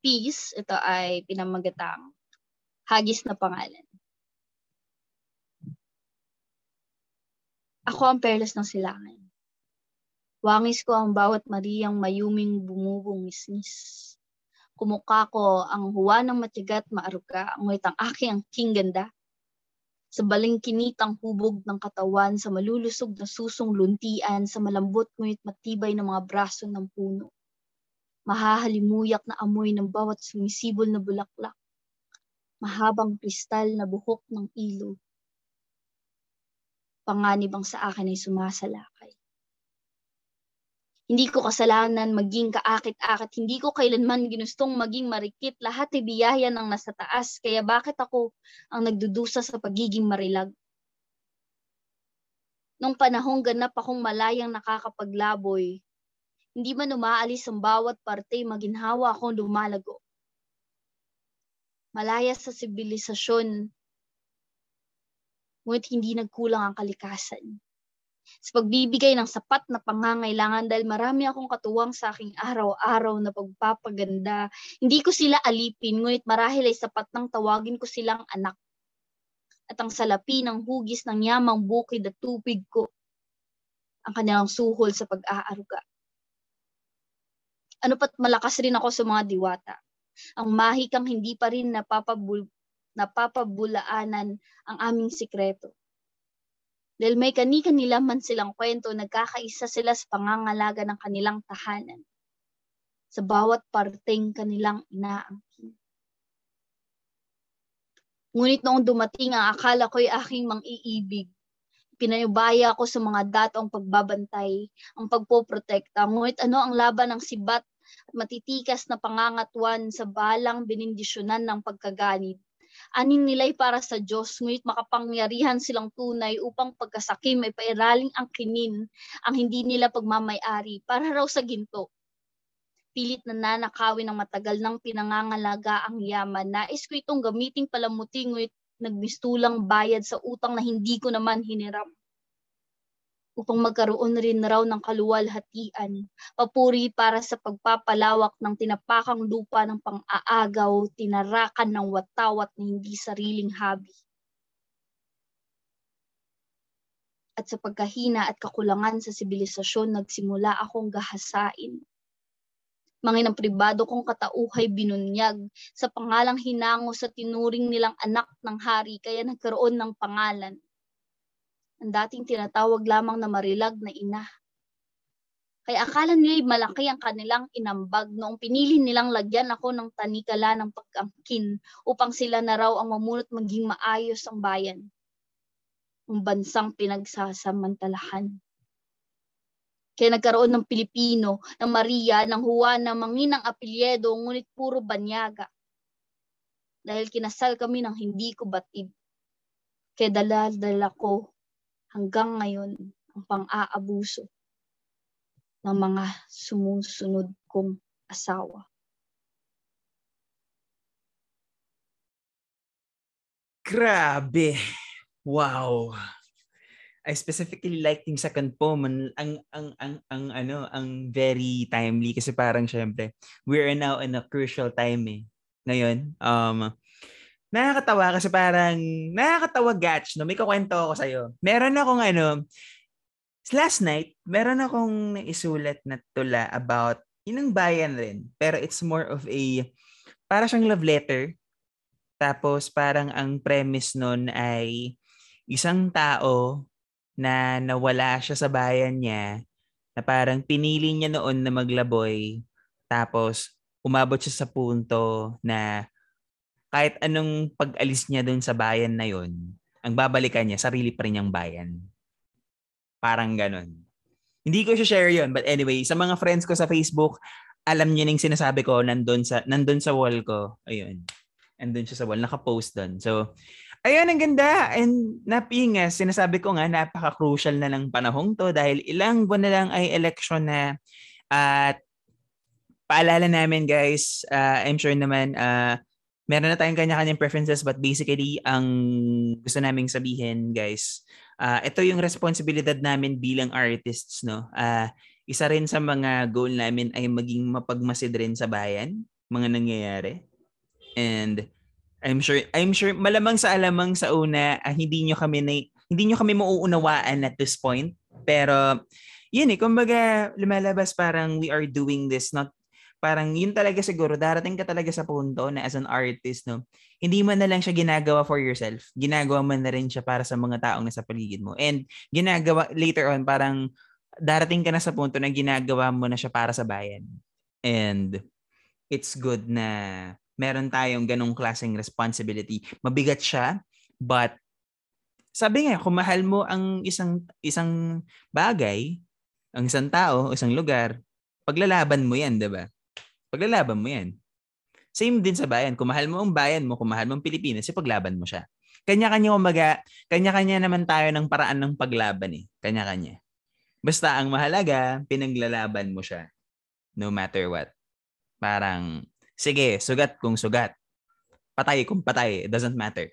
piece, ito ay pinamagatang Hagis na Pangalan. Ako ang perlas ng silangan Wangis ko ang bawat Mariyang mayuming bumubungisnis. Kumukha ko ang huwa ng matigat maaruga, ang aking king ganda. Sa balingkinitang hubog ng katawan, sa malulusog na susong luntian, sa malambot ngunit matibay na mga braso ng puno. Mahahalimuyak na amoy ng bawat sumisibol na bulaklak. Mahabang kristal na buhok ng ilog. Panganib ang sa akin ay sumasalakay. Hindi ko kasalanan maging kaakit-akit. Hindi ko kailanman ginustong maging marikit. Lahat ay biyaya ng nasa taas. Kaya bakit ako ang nagdudusa sa pagiging marilag? Nung panahong ganap akong malayang nakakapaglaboy, hindi man umaalis ang bawat parte, maginhawa akong lumalago. Malaya sa sibilisasyon, ngunit hindi nagkulang ang kalikasan sa pagbibigay ng sapat na pangangailangan dahil marami akong katuwang sa aking araw-araw na pagpapaganda. Hindi ko sila alipin, ngunit marahil ay sapat nang tawagin ko silang anak. At ang salapi ng hugis ng yamang bukid at tubig ko, ang kanilang suhol sa pag-aaruga. Ano pat malakas rin ako sa mga diwata. Ang mahikang hindi pa rin napapabul napapabulaanan ang aming sikreto dahil may kani-kanila man silang kwento, nagkakaisa sila sa pangangalaga ng kanilang tahanan sa bawat parteng kanilang inaangkin. Ngunit noong dumating ang akala ko'y aking mang-iibig, pinayubaya ako sa mga datong pagbabantay, ang pagpoprotekta. Ngunit ano ang laban ng sibat at matitikas na pangangatuan sa balang binindisyonan ng pagkaganid anin nila'y para sa Diyos, ngunit makapangyarihan silang tunay upang pagkasakim ay pairaling ang kinin, ang hindi nila pagmamayari, para raw sa ginto. Pilit na nanakawin ng matagal ng pinangangalaga ang yaman. Nais ko itong gamiting palamuti, ngunit nagmistulang bayad sa utang na hindi ko naman hiniram upang magkaroon rin raw ng kaluwalhatian, papuri para sa pagpapalawak ng tinapakang lupa ng pang-aagaw, tinarakan ng watawat na hindi sariling habi. At sa pagkahina at kakulangan sa sibilisasyon, nagsimula akong gahasain. Mga ng pribado kong katauhay binunyag sa pangalang hinango sa tinuring nilang anak ng hari kaya nagkaroon ng pangalan ang dating tinatawag lamang na marilag na ina. Kaya akala nila'y malaki ang kanilang inambag noong pinili nilang lagyan ako ng tanikala ng pagangkin upang sila na raw ang mamunot maging maayos ang bayan. Ang bansang pinagsasamantalahan. Kaya nagkaroon ng Pilipino, ng Maria, ng Juan, ng Manginang Apelyedo, ngunit puro banyaga. Dahil kinasal kami ng hindi ko batid. Kaya dala-dala ko hanggang ngayon ang pang-aabuso ng mga sumusunod kong asawa. Grabe. Wow. I specifically like yung second poem ang ang ang ang, ang ano ang very timely kasi parang syempre we are now in a crucial time eh ngayon um nakakatawa kasi parang nakakatawa gatch no? May kukwento ako sa iyo meron akong ano last night meron akong naisulat na tula about inang bayan rin pero it's more of a para siyang love letter. Tapos parang ang premise nun ay isang tao na nawala siya sa bayan niya na parang pinili niya noon na maglaboy. Tapos umabot siya sa punto na kahit anong pag-alis niya doon sa bayan na yon ang babalikan niya, sarili pa rin niyang bayan. Parang ganon. Hindi ko siya share yon but anyway, sa mga friends ko sa Facebook, alam niyo ning sinasabi ko nandun sa nandun sa wall ko. Ayun. Nandun siya sa wall, naka-post doon. So, Ayan, ang ganda. And napinga, sinasabi ko nga, napaka-crucial na ng panahong to dahil ilang buwan na lang ay election na at paalala namin guys, uh, I'm sure naman uh, meron na tayong kanya-kanyang preferences but basically ang gusto naming sabihin guys, uh, ito yung responsibilidad namin bilang artists no. Uh, isa rin sa mga goal namin ay maging mapagmasid rin sa bayan, mga nangyayari. And I'm sure I'm sure malamang sa alamang sa una uh, hindi niyo kami na, hindi niyo kami mauunawaan at this point pero yun eh kumbaga lumalabas parang we are doing this not parang yun talaga siguro darating ka talaga sa punto na as an artist no hindi mo na lang siya ginagawa for yourself ginagawa mo na rin siya para sa mga taong nasa paligid mo and ginagawa later on parang darating ka na sa punto na ginagawa mo na siya para sa bayan and it's good na meron tayong ganong klaseng responsibility. Mabigat siya, but sabi nga, kung mahal mo ang isang isang bagay, ang isang tao, isang lugar, paglalaban mo yan, di ba? Paglalaban mo yan. Same din sa bayan. Kung mahal mo ang bayan mo, kung mahal mo ang Pilipinas, paglaban mo siya. Kanya-kanya kumaga, kanya-kanya naman tayo ng paraan ng paglaban eh. Kanya-kanya. Basta ang mahalaga, pinaglalaban mo siya. No matter what. Parang, Sige, sugat kung sugat. Patay kung patay. It doesn't matter.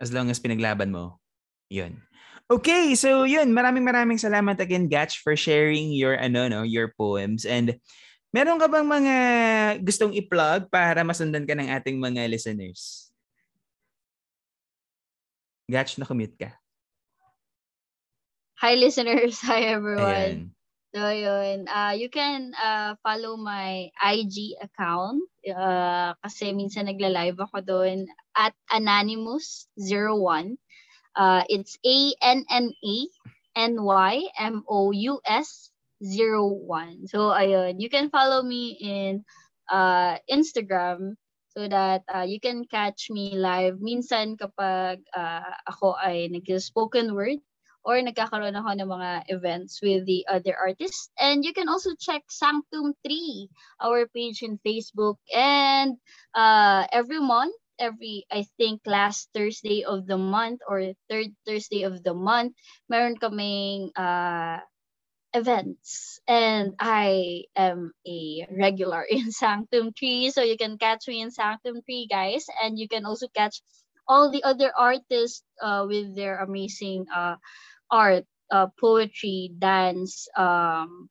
As long as pinaglaban mo. Yun. Okay, so yun. Maraming maraming salamat again, Gatch, for sharing your, ano, no, your poems. And meron ka bang mga gustong i-plug para masundan ka ng ating mga listeners? Gatch, na-commute ka. Hi, listeners. Hi, everyone. Ayan. So, yun. Uh, you can uh, follow my IG account uh, kasi minsan nagla-live ako doon at Anonymous01. Uh, it's A-N-N-A-N-Y-M-O-U-S 01. So, ayun. You can follow me in uh, Instagram so that uh, you can catch me live minsan kapag uh, ako ay nag-spoken word or nagkakaroon ako ng mga events with the other artists. And you can also check Sanctum 3, our page in Facebook. And uh, every month, every, I think, last Thursday of the month or third Thursday of the month, meron kaming uh, events. And I am a regular in Sanctum 3 so you can catch me in Sanctum 3 guys. And you can also catch all the other artists uh, with their amazing uh, art, uh, poetry, dance, um,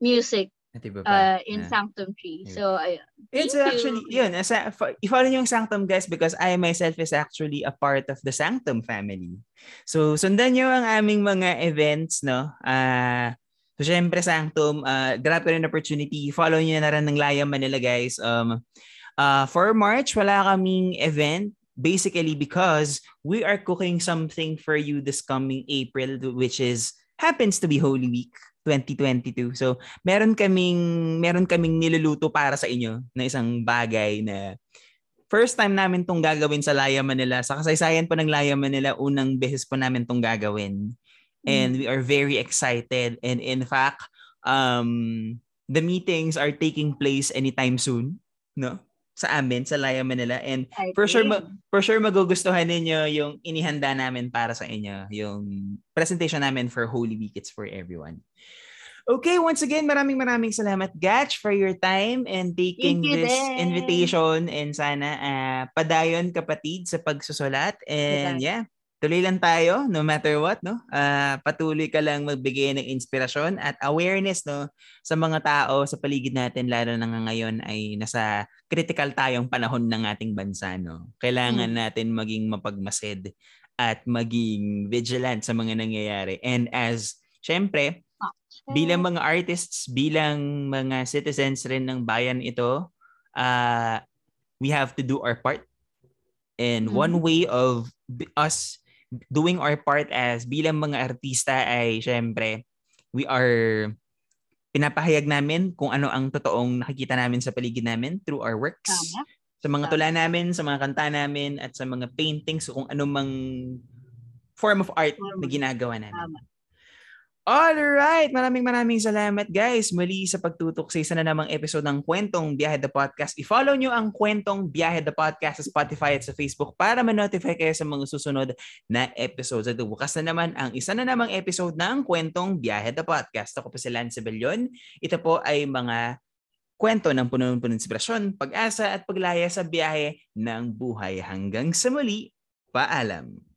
music uh, in yeah. Sanctum Tree. So, ayun. It's actually, you. yun, as a, i-follow niyo yung Sanctum guys because I myself is actually a part of the Sanctum family. So, sundan niyo ang aming mga events, no? Uh, so, syempre, Sanctum, uh, grab ko rin opportunity. Follow niyo na rin ng Laya Manila, guys. Um, uh, for March, wala kaming event basically because we are cooking something for you this coming April which is happens to be Holy Week 2022. So, meron kaming meron kaming niluluto para sa inyo na isang bagay na first time namin tong gagawin sa Laya Manila. Sa kasaysayan po ng Laya Manila, unang beses po namin tong gagawin. and we are very excited and in fact um the meetings are taking place anytime soon no sa amin sa Laya Manila. And I for sure ma- for sure magugustuhan ninyo yung inihanda namin para sa inyo yung presentation namin for Holy Week. It's for everyone. Okay, once again, maraming maraming salamat, Gatch, for your time and taking you this din. invitation. And sana ah, padayon kapatid sa pagsusulat. And yeah, tuloy lang tayo no matter what, no? Ah, patuloy ka lang magbigay ng inspirasyon at awareness, no, sa mga tao sa paligid natin lalo na nga ngayon ay nasa critical tayong panahon ng ating bansa, no. Kailangan natin maging mapagmasid at maging vigilant sa mga nangyayari. And as syempre, bilang mga artists, bilang mga citizens rin ng bayan ito, uh, we have to do our part. And one way of us doing our part as bilang mga artista ay syempre, we are pinapahayag namin kung ano ang totoong nakikita namin sa paligid namin through our works. Tama. Sa mga tula namin, sa mga kanta namin, at sa mga paintings, kung ano mang form of art na ginagawa namin. Tama. Alright, maraming maraming salamat guys muli sa pagtutok sa isa na namang episode ng Kwentong Biyahe the Podcast. I-follow nyo ang Kwentong Biyahe the Podcast sa Spotify at sa Facebook para ma-notify kayo sa mga susunod na episodes. At bukas na naman ang isa na namang episode ng Kwentong Biyahe the Podcast. Ako po si Lance Bellion. Ito po ay mga kwento ng puno-puno inspirasyon, pag-asa at paglaya sa biyahe ng buhay. Hanggang sa muli, paalam.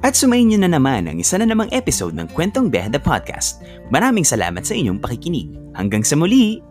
At sumayin nyo na naman ang isa na namang episode ng Kwentong Behind the Podcast. Maraming salamat sa inyong pakikinig. Hanggang sa muli!